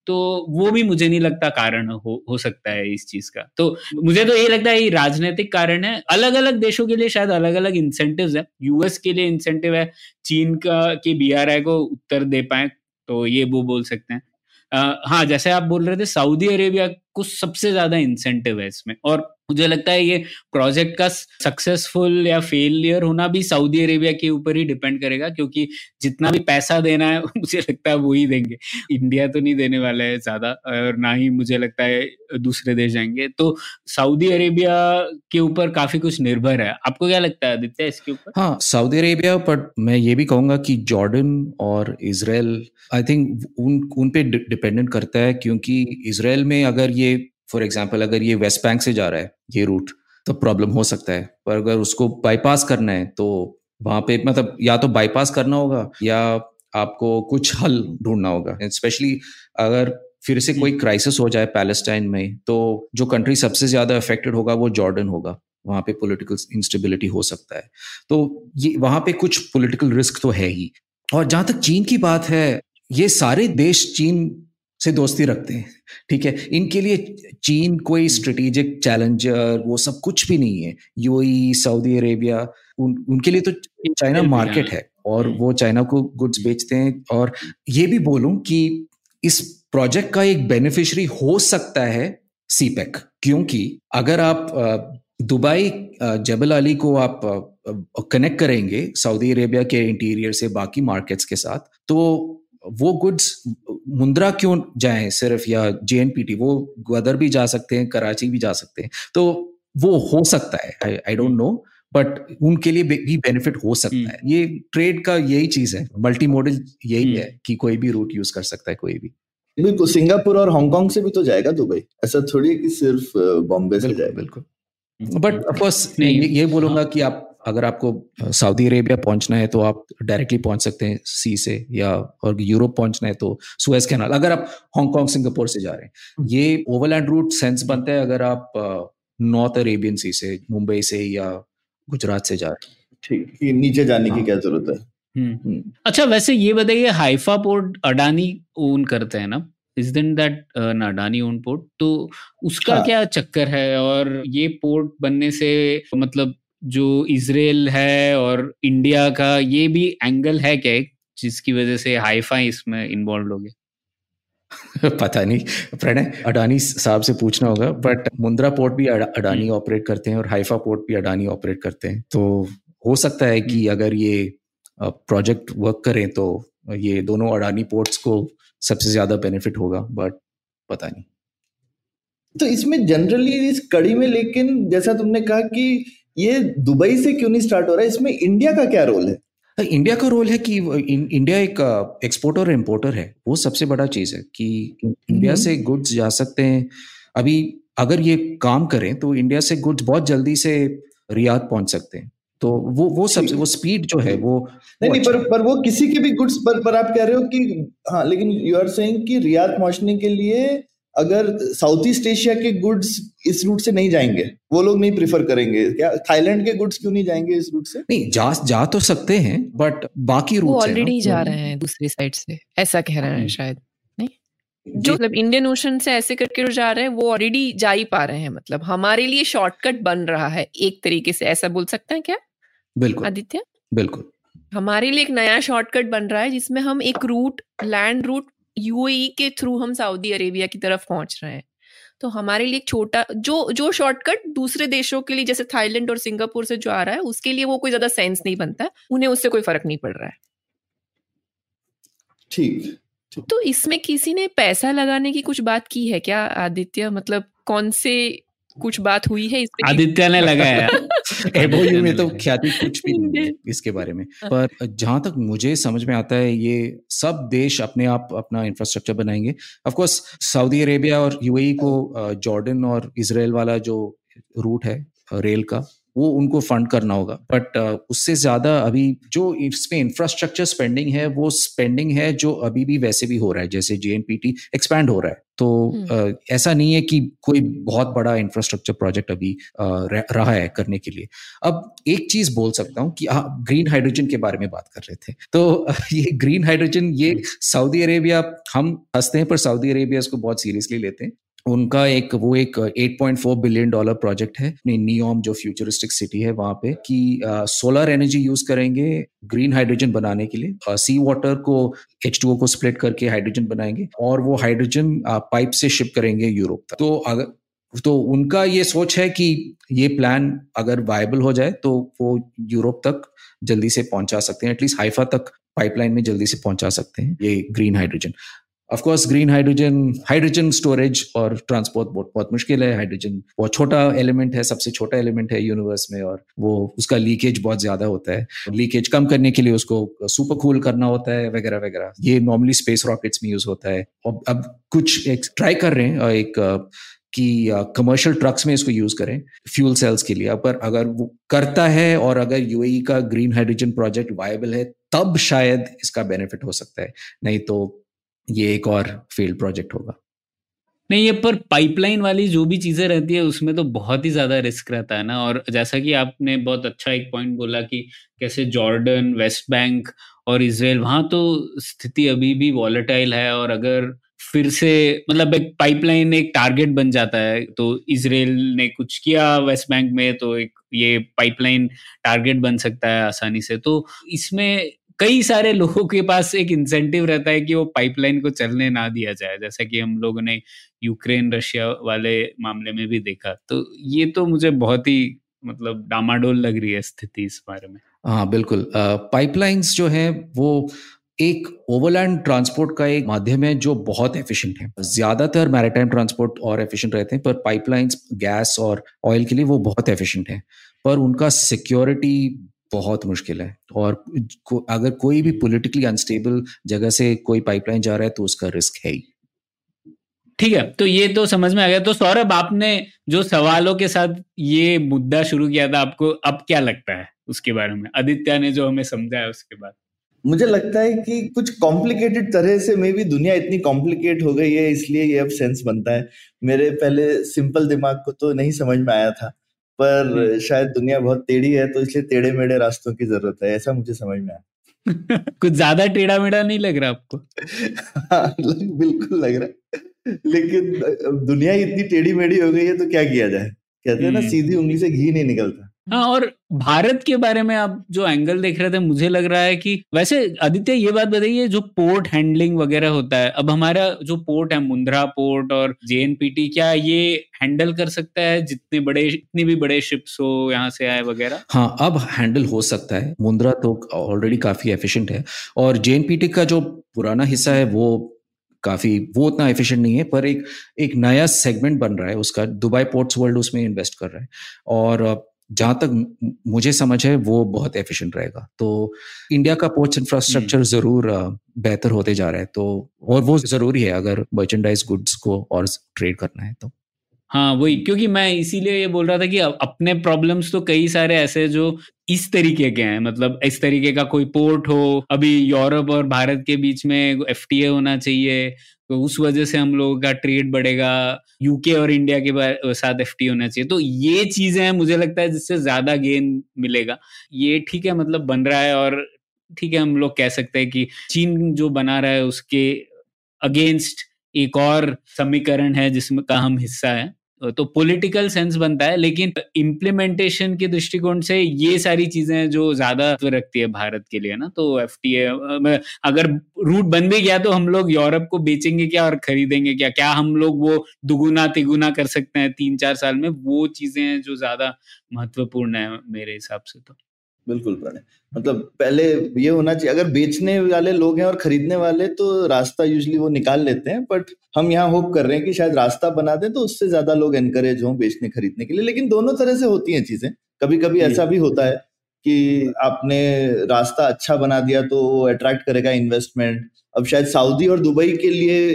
तो वो भी मुझे नहीं लगता कारण हो हो सकता है इस चीज़ का। तो मुझे तो ये लगता है ये राजनीतिक कारण है। अलग अलग देशों के लिए शायद अलग अलग इंसेंटिव है यूएस के लिए इंसेंटिव है, चीन का, की बी को उत्तर दे पाए तो ये वो बोल सकते हैं। हाँ जैसे आप बोल रहे थे सऊदी अरेबिया को सबसे ज़्यादा इंसेंटिव है इसमें। और मुझे लगता है ये प्रोजेक्ट का सक्सेसफुल या फेलियर होना भी सऊदी अरेबिया के ऊपर ही डिपेंड करेगा, क्योंकि जितना भी पैसा देना है, मुझे लगता है वो ही देंगे। इंडिया तो नहीं देने वाला है ज़्यादा, और ना ही मुझे लगता है दूसरे देश जाएँगे। तो सऊदी अरेबिया के ऊपर काफ़ी कुछ निर्भर है। आपको क्या लगता है, आदित्य, इसके ऊपर? हाँ सऊदी अरेबिया, पर मैं ये भी कहूँगा कि जॉर्डन और इसराइल आई थिंक उन उन पे डिपेंडेंट करता है, क्योंकि इसराइल में अगर ये फॉर एग्ज़ाम्पल अगर ये वेस्ट बैंक से जा रहा है, ये रूट तो प्रॉब्लम हो सकता है। पर अगर उसको बाईपास करना है तो वहाँ पे मतलब या तो बाईपास करना होगा, या आपको कुछ हल ढूंढना होगा। स्पेशली अगर फिर से कोई क्राइसिस हो जाए पैलेस्टाइन में तो जो कंट्री सबसे ज़्यादा अफेक्टेड होगा, वो जॉर्डन होगा। वहाँ पे पॉलिटिकल इंस्टेबिलिटी हो सकता है। तो ये वहाँ पे कुछ पॉलिटिकल रिस्क तो है ही। और जहाँ तक चीन की बात है, ये सारे देश चीन से दोस्ती रखते हैं ठीक है? इनके लिए चीन कोई स्ट्रेटेजिक चैलेंजर वो सब कुछ भी नहीं है। यूएई सऊदी अरेबिया उन, उनके लिए तो चाइना मार्केट है और हम्म। वो चाइना को गुड्स बेचते हैं और ये भी बोलूँ कि इस प्रोजेक्ट का एक बेनिफिशियरी हो सकता है सीपेक क्योंकि अगर आप दुबई जबल अली को आप कनेक्ट करेंगे सऊदी अरेबिया के इंटीरियर से बाकी मार्केट्स के साथ तो वो गुड्स मुंद्रा क्यों जाए सिर्फ़ या जेएनपीटी वो गदर भी जा सकते हैं कराची भी जा सकते हैं। तो वो हो सकता है आई डोंट नो बट उनके लिए भी बेनिफिट हो सकता है। हम्म। ये ट्रेड का यही चीज़ है। मल्टी मॉडल यही हम्म। है कि कोई भी रूट यूज़ कर सकता है कोई भी। बिल्कुल सिंगापुर और हांगकांग से भी तो जाएगा दुबई। ऐसा थोड़ी कि सिर्फ़ बॉम्बे से जाएगा। बिल्कुल। बट ऑफकोर्स ये, ये बोलूँगा कि आप अगर आपको सऊदी अरेबिया पहुँचना है तो आप डायरेक्टली पहुँच सकते हैं सी से या और यूरोप पहुँचना है तो सुएज कैनाल अगर आप हांगकांग सिंगापुर से जा रहे हैं ये ओवरलैंड रूट सेंस बनता है अगर आप नॉर्थ अरेबियन सी से मुंबई से या गुजरात से जा रहे हैं ठीक नीचे जाने की हाँ। क्या ज़रूरत है हम्म। हम्म। अच्छा वैसे ये बताइए हाइफा पोर्ट अडानी ओन करते हैं ना इज़ दिन दैट अडानी ओन पोर्ट तो उसका हाँ. क्या चक्कर है और ये पोर्ट बनने से मतलब जो इसराइल है और इंडिया का ये भी एंगल है क्या जिसकी वजह से हाइफा इसमें इन्वॉल्व हो गया पता नहीं प्रणय अडानी साहब से पूछना होगा बट मुंद्रा पोर्ट भी अडानी ऑपरेट हम्म। करते हैं और हाइफा पोर्ट भी अडानी ऑपरेट करते हैं तो हो सकता है कि हम्म। अगर ये प्रोजेक्ट वर्क करें तो ये दोनों अडानी पोर्ट्स को सबसे ज़्यादा बेनिफिट होगा बट पता नहीं तो इसमें जनरली इस कड़ी में लेकिन जैसा तुमने कहा कि ये दुबई से क्यों नहीं स्टार्ट हो रहा है? इसमें इंडिया का क्या रोल है? इंडिया का रोल है कि इंडिया एक एक्सपोर्टर और इम्पोर्टर है। वो सबसे बड़ा चीज़ है कि इंडिया से गुड्स जा सकते हैं। अभी अगर ये काम करें तो इंडिया से गुड्स बहुत जल्दी से रियाद पहुँच सकते हैं। तो वो वो सबसे वो स्पीड जो है वो नहीं नहीं पर अच्छा। पर वो किसी के भी गुड्स पर पर आप कह रहे हो कि हाँ लेकिन यू आर सेइंग कि रियाद पहुँचने के लिए अगर साउथ ईस्ट एशिया के गुड्स इस रूट से नहीं जाएँगे वो लोग नहीं प्रिफर करेंगे। क्या थाईलैंड के गुड्स क्यों नहीं जाएँगे इस रूट से? नहीं जा जा तो सकते हैं बट बाकी रूट ऑलरेडी जा रहे हैं दूसरी साइड से ऐसा कह रहे हैं। शायद जो। मतलब इंडियन ओशन से ऐसे करके जा रहे हैं वो ऑलरेडी जा ही पा रहे हैं मतलब हमारे लिए शॉर्टकट बन रहा है एक तरीके से ऐसा बोल सकते हैं क्या? बिल्कुल। आदित्य? बिल्कुल। हमारे लिए एक नया शॉर्टकट बन रहा है जिसमें हम एक रूट लैंड रूट यूएई के थ्रू हम सऊदी अरेबिया की तरफ़ पहुँच रहे हैं। तो हमारे लिए छोटा जो जो शॉर्टकट दूसरे देशों के लिए जैसे थाईलैंड और सिंगापुर से जो आ रहा है उसके लिए वो कोई ज़्यादा सेंस नहीं बनता उन्हें उससे कोई फ़र्क नहीं पड़ रहा है। ठीक तो इसमें किसी ने पैसा लगाने की कुछ बात की है क्या आदित्य? मतलब कौन से कुछ बात हुई है इसमें? आदित्य ने लगाया एमओयू में तो ख्याति कुछ भी नहीं है इसके बारे में। हाँ। पर जहाँ तक मुझे समझ में आता है ये सब देश अपने आप अपना इंफ्रास्ट्रक्चर बनाएँगे। ऑफ़ कोर्स सऊदी अरेबिया और यूएई को जॉर्डन और इसराइल वाला जो रूट है रेल का वो उनको फंड करना होगा। बट uh, उससे ज़्यादा अभी जो इसमें इंफ्रास्ट्रक्चर स्पेंडिंग है वो स्पेंडिंग है जो अभी भी वैसे भी हो रहा है जैसे जे एक्सपैंड हो रहा है। तो uh, ऐसा नहीं है कि कोई बहुत बड़ा इंफ्रास्ट्रक्चर प्रोजेक्ट अभी uh, रहा है करने के लिए। अब एक चीज़ बोल सकता हूँ कि आप ग्रीन हाइड्रोजन के बारे में बात कर रहे थे। तो ये ग्रीन हाइड्रोजन ये सऊदी अरेबिया हम हँसते हैं पर सऊदी अरेबिया इसको बहुत सीरियसली लेते हैं। उनका एक, वो एक 8.4 बिलियन डॉलर प्रोजेक्ट है नियोम जो फ्यूचरिस्टिक सिटी है वहाँ पे, कि सोलर एनर्जी यूज़ करेंगे ग्रीन हाइड्रोजन बनाने के लिए सी वाटर को एच को स्प्लिट करके हाइड्रोजन बनाएँगे और वो हाइड्रोजन पाइप से शिप करेंगे यूरोप तक। तो अगर तो उनका ये सोच है कि ये प्लान अगर वायबल हो जाए तो वो यूरोप तक जल्दी से पहुँचा सकते हैं एटलीस्ट हाइफा तक पाइपलाइन में जल्दी से पहुँचा सकते हैं, ये green hydrogen of course green hydrogen hydrogen storage और ट्रांसपोर्ट बहुत बहुत मुश्किल है। हाइड्रोजन बहुत छोटा एलिमेंट है, सबसे छोटा एलिमेंट है यूनिवर्स में और वो, उसका लीकेज बहुत ज़्यादा होता है। लीकेज कम करने के लिए उसको सुपर कूल करना होता है वगैरह वगैरह। ये नॉर्मली स्पेस रॉकेट्स में यूज़ होता है। और अब कुछ एक ट्राई कर रहे हैं एक, कि कमर्शियल ट्रक्स में इसको यूज़ करें फ्यूल सेल्स के लिए। पर अगर वो करता है और अगर यूएई का ग्रीन हाइड्रोजन प्रोजेक्ट वायबल है, तब शायद इसका बेनिफिट हो सकता है। नहीं तो ये एक और फ़ील्ड प्रोजेक्ट होगा। नहीं, ये पर पाइपलाइन वाली जो भी चीज़ें रहती है, उसमें तो बहुत ही ज़्यादा रिस्क रहता है ना। और जैसा कि आपने बहुत अच्छा एक पॉइंट बोला कि कैसे जॉर्डन वेस्ट बैंक और इसराइल वहाँ तो स्थिति अभी भी वॉलेटाइल है और अगर फिर से मतलब एक पाइपलाइन एक टारगेट बन जाता है तो इसराइल ने कुछ किया वेस्ट बैंक में तो एक ये पाइपलाइन टारगेट बन सकता है आसानी से। तो इसमें कई सारे लोगों के पास एक इंसेंटिव रहता है कि वो पाइपलाइन को चलने ना दिया जाए, जैसा कि हम लोगों ने यूक्रेन रशिया वाले मामले में भी देखा। तो ये तो मुझे बहुत ही मतलब डामाडोल लग रही है स्थिति इस बारे में। हाँ बिल्कुल। पाइपलाइंस जो है, वो एक ओवरलैंड ट्रांसपोर्ट का एक माध्यम है जो बहुत एफिशिएंट है। ज़्यादातर मैरिटाइम ट्रांसपोर्ट और एफिशिएंट रहते हैं, पर पाइपलाइंस गैस और ऑयल के लिए वो बहुत एफिशिएंट है। पर उनका सिक्योरिटी बहुत मुश्किल है। और को, अगर कोई भी पॉलिटिकली अनस्टेबल जगह से कोई पाइपलाइन जा रहा है तो उसका रिस्क है ही। ठीक है तो ये तो समझ में आ गया। तो सौरभ आपने जो सवालों के साथ ये मुद्दा शुरू किया था आपको अब क्या लगता है उसके बारे में? आदित्य ने जो हमें समझाया उसके बाद। मुझे लगता है कि कुछ कॉम्प्लिकेटेड तरह से मे भी दुनिया इतनी कॉम्प्लिकेट हो गई है इसलिए ये अब सेंस बनता है। मेरे पहले सिंपल दिमाग को तो नहीं समझ में आया था। पर। शायद दुनिया बहुत टेढ़ी है तो इसलिए टेढ़े मेढ़े रास्तों की ज़रूरत है ऐसा मुझे समझ में आया। कुछ ज़्यादा टेढ़ा मेढ़ा नहीं लग रहा आपको? हाँ, बिल्कुल लग रहा लेकिन दुनिया इतनी टेढ़ी मेढ़ी हो गई है तो क्या किया जाए? कहते हैं ना हम्म। सीधी उंगली से घी नहीं निकलता। हाँ और भारत के बारे में आप जो एंगल देख रहे थे मुझे लग रहा है कि वैसे आदित्य ये बात बताइए जो पोर्ट हैंडलिंग वगैरह होता है अब हमारा जो पोर्ट है मुंद्रा पोर्ट और जेएनपीटी क्या ये हैंडल कर सकता है? जितने बड़े इतने भी बड़े शिप्स हो यहाँ से आए वगैरह? हाँ अब हैंडल हो सकता है। मुंद्रा तो ऑलरेडी काफ़ी एफिशिएंट है और जेएनपीटी का जो पुराना हिस्सा है वो काफ़ी वो उतना एफिशिएंट नहीं है पर एक एक नया सेगमेंट बन रहा है उसका। दुबई पोर्ट्स वर्ल्ड उसमें इन्वेस्ट कर रहा है और जहाँ तक मुझे समझ है वो बहुत एफिशिएंट रहेगा तो इंडिया का पोर्ट्स इंफ्रास्ट्रक्चर हम्म। ज़रूर बेहतर होते जा रहा है तो और वो ज़रूरी है अगर मर्चेंडाइज गुड्स को और ट्रेड करना है तो हाँ वही, क्योंकि मैं इसीलिए ये बोल रहा था कि अपने प्रॉब्लम्स तो कई सारे ऐसे जो इस तरीके के हैं। मतलब इस तरीके का कोई पोर्ट हो, अभी यूरोप और भारत के बीच में एफटीए होना चाहिए तो उस वजह से हम लोगों का ट्रेड बढ़ेगा यूके और इंडिया के साथ एफ़ होना चाहिए। तो ये चीज़ें हैं, मुझे लगता है, जिससे ज़्यादा गेन मिलेगा। ये ठीक है मतलब बन रहा है और ठीक है, हम लोग कह सकते हैं कि चीन जो बना रहा है, उसके अगेंस्ट एक और समीकरण है, जिसमें का हम हिस्सा है। तो पॉलिटिकल सेंस बनता है, लेकिन इम्प्लीमेंटेशन के दृष्टिकोण से ये सारी चीज़ें जो ज़्यादा रखती है भारत के लिए ना तो एफ़ अगर रूट बन भी गया तो हम लोग यूरोप को बेचेंगे क्या और खरीदेंगे क्या? क्या हम लोग वो दुगुना तिगुना कर सकते हैं तीन चार साल में? वो चीज़ें जो ज़्यादा महत्वपूर्ण है मेरे हिसाब से तो। बिल्कुल प्रणय मतलब पहले ये होना चाहिए अगर बेचने वाले लोग हैं और खरीदने वाले तो रास्ता यूजली वो निकाल लेते हैं बट हम यहाँ होप कर रहे हैं कि शायद रास्ता बना दें तो उससे ज़्यादा लोग एनकरेज हों बेचने खरीदने के लिए। लेकिन दोनों तरह से होती हैं चीज़ें। कभी कभी ऐसा भी होता है कि आपने रास्ता अच्छा बना दिया तो वो अट्रैक्ट करेगा इन्वेस्टमेंट अब शायद सऊदी और दुबई के लिए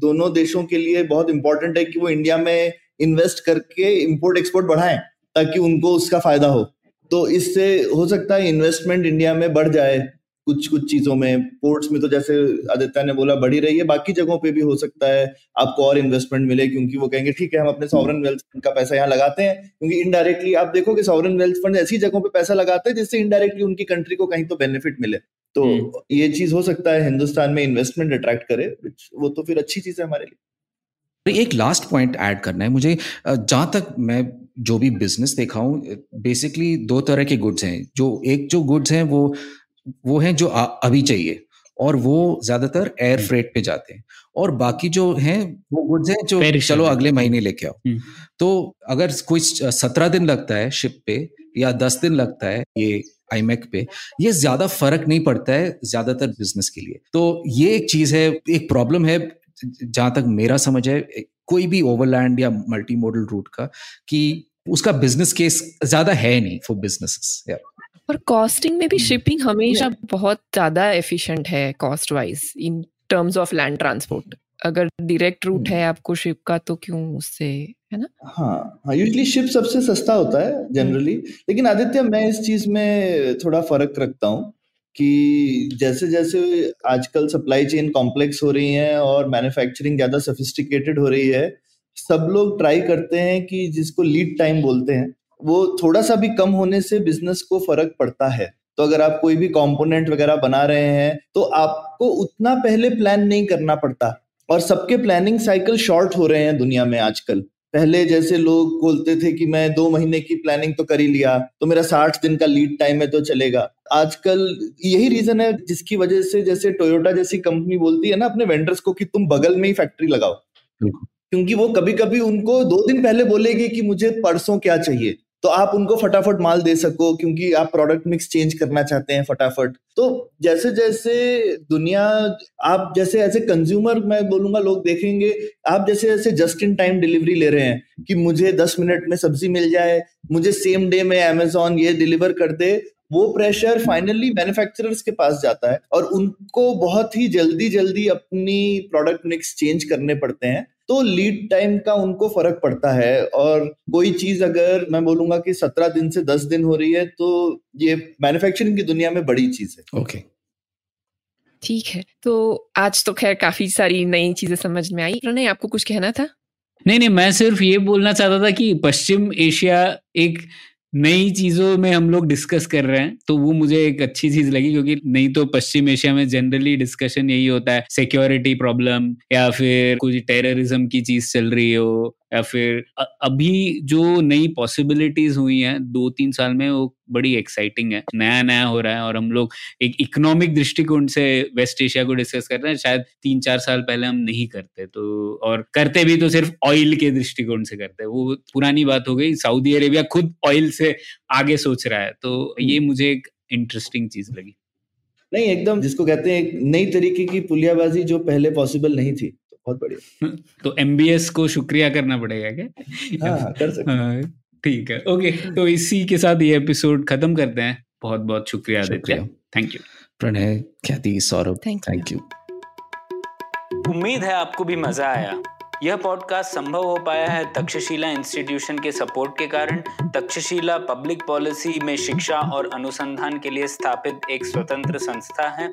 दोनों देशों के लिए बहुत इंपॉर्टेंट है कि वो इंडिया में इन्वेस्ट करके इम्पोर्ट एक्सपोर्ट बढ़ाएँ ताकि उनको उसका फ़ायदा हो। तो इससे हो सकता है इन्वेस्टमेंट इंडिया में बढ़ जाए कुछ कुछ चीज़ों में। पोर्ट्स में तो जैसे आदित्य ने बोला बढ़ी रही है बाकी जगहों पे भी हो सकता है आपको और इन्वेस्टमेंट मिले क्योंकि वो कहेंगे ठीक है हम अपने सॉवरन वेल्थ फंड का पैसा यहाँ लगाते हैं। क्योंकि इनडायरेक्टली आप देखो कि सॉवरन वेल्थ फंड ऐसी जगहों पे पैसा लगाते हैं जिससे इनडायरेक्टली उनकी कंट्री को कहीं तो बेनिफिट मिले। तो हम्म। ये चीज़ हो सकता है हिंदुस्तान में इन्वेस्टमेंट अट्रैक्ट करे वो तो फिर अच्छी चीज़ है हमारे लिए। एक लास्ट पॉइंट ऐड करना है। मुझे जहाँ तक मैं जो भी बिज़नेस देखा हूँ बेसिकली दो तरह के गुड्स हैं। जो एक जो गुड्स हैं वो वो हैं जो आ, अभी चाहिए और वो ज़्यादातर एयर फ्रेट पे जाते हैं। और बाकी जो हैं वो गुड्स हैं जो चलो अगले महीने लेके आओ। हम्म। तो अगर कोई सत्रह दिन लगता है शिप पे या दस दिन लगता है ये आईमेक पे ये ज़्यादा फ़र्क नहीं पड़ता है ज़्यादातर बिज़नेस के लिए। तो ये एक चीज़ है एक प्रॉब्लम है जहाँ तक मेरा समझ है कोई भी ओवरलैंड या मल्टी मॉडल रूट का कि उसका बिज़नेस केस ज़्यादा है नहीं फॉर बिज़नेस और कॉस्टिंग में भी शिपिंग हमेशा बहुत ज़्यादा एफिशिएंट है cost wise in terms of land transport अगर डायरेक्ट रूट है आपको शिप का तो क्यों उससे है ना? हाँ हाँ यूजली शिप सबसे सस्ता होता है जनरली लेकिन आदित्य मैं इस चीज़ में थोड़ा फ़र्क रखता हूँ कि जैसे जैसे आजकल सप्लाई चेन कॉम्प्लेक्स हो रही है और मैन्युफैक्चरिंग ज़्यादा सोफिस्टिकेटेड हो रही है सब लोग ट्राई करते हैं कि जिसको लीड टाइम बोलते हैं, वो थोड़ा सा भी कम होने से बिज़नेस को फ़र्क पड़ता है। तो अगर आप कोई भी कंपोनेंट वगैरह बना रहे हैं तो आपको उतना पहले प्लान नहीं करना पड़ता। और सबके प्लानिंग साइकिल शॉर्ट हो रहे हैं दुनिया में आजकल। पहले जैसे लोग बोलते थे कि मैं दो महीने की प्लानिंग तो कर ही लिया तो मेरा साठ दिन का लीड टाइम है तो चलेगा। आजकल यही रीजन है जिसकी वजह से जैसे टोयोटा जैसी कंपनी बोलती है ना अपने वेंडर्स को कि तुम बगल में ही फैक्ट्री लगाओ। क्योंकि वो कभी कभी उनको दो दिन पहले बोलेगी कि मुझे परसों क्या चाहिए। तो आप उनको फटाफट माल दे सको, क्योंकि आप प्रोडक्ट मिक्स चेंज करना चाहते हैं फटाफट। तो जैसे जैसे दुनिया, आप जैसे ऐसे कंज्यूमर मैं बोलूँगा लोग देखेंगे, आप जैसे जैसे जस्ट इन टाइम डिलीवरी ले रहे हैं कि मुझे दस मिनट में सब्ज़ी मिल जाए, मुझे सेम डे में अमेजोन ये डिलीवर कर दे वो प्रेशर फाइनली मैन्युफैक्चरर्स के पास जाता है और उनको बहुत ही जल्दी जल्दी अपनी प्रोडक्ट मिक्स चेंज करने पड़ते हैं। तो लीड टाइम का उनको फ़र्क पड़ता है और कोई चीज़ अगर मैं बोलूँगा कि सत्रह दिन से दस दिन हो रही है तो ये मैन्युफैक्चरिंग की दुनिया में बड़ी चीज़ है। Okay okay. ठीक है। तो आज तो खैर काफ़ी सारी नई चीज़ें समझ में आई। प्रणय आपको कुछ कहना था? नहीं नहीं मैं सिर्फ़ ये बोलना चाहता था कि पश्चिम एशिया एक नई चीज़ों में हम लोग डिस्कस कर रहे हैं तो वो मुझे एक अच्छी चीज़ लगी क्योंकि नहीं तो पश्चिम एशिया में जनरली डिस्कशन यही होता है सिक्योरिटी प्रॉब्लम या फिर कुछ टेररिज्म की चीज़ चल रही हो या फिर अभी जो नई पॉसिबिलिटीज हुई हैं दो तीन साल में वो बड़ी एक्साइटिंग है। नया नया हो रहा है और हम लोग एक इकोनॉमिक दृष्टिकोण से वेस्ट एशिया को डिस्कस कर रहे हैं। शायद तीन चार साल पहले हम नहीं करते तो और करते भी तो सिर्फ़ ऑयल के दृष्टिकोण से करते हैं। वो पुरानी बात हो गई सऊदी अरेबिया खुद ऑयल से आगे सोच रहा है तो ये मुझे एक इंटरेस्टिंग चीज़ लगी। नहीं एकदम जिसको कहते हैं एक नई तरीके की पुलियाबाजी जो पहले पॉसिबल नहीं थी। बहुत बढ़िया। तो एमबीएस को शुक्रिया करना पड़ेगा क्या? हाँ, कर सकते हाँ, ठीक है। ओके तो इसी के साथ ये एपिसोड खत्म करते हैं। बहुत बहुत शुक्रिया आदित्य। थैंक यू प्रणय ख्याति सौरभ थैंक यू उम्मीद है आपको भी मज़ा आया। यह पॉडकास्ट संभव हो पाया है तक्षशिला इंस्टीट्यूशन के सपोर्ट के कारण। तक्षशिला पब्लिक पॉलिसी में शिक्षा और अनुसंधान के लिए स्थापित एक स्वतंत्र संस्था है।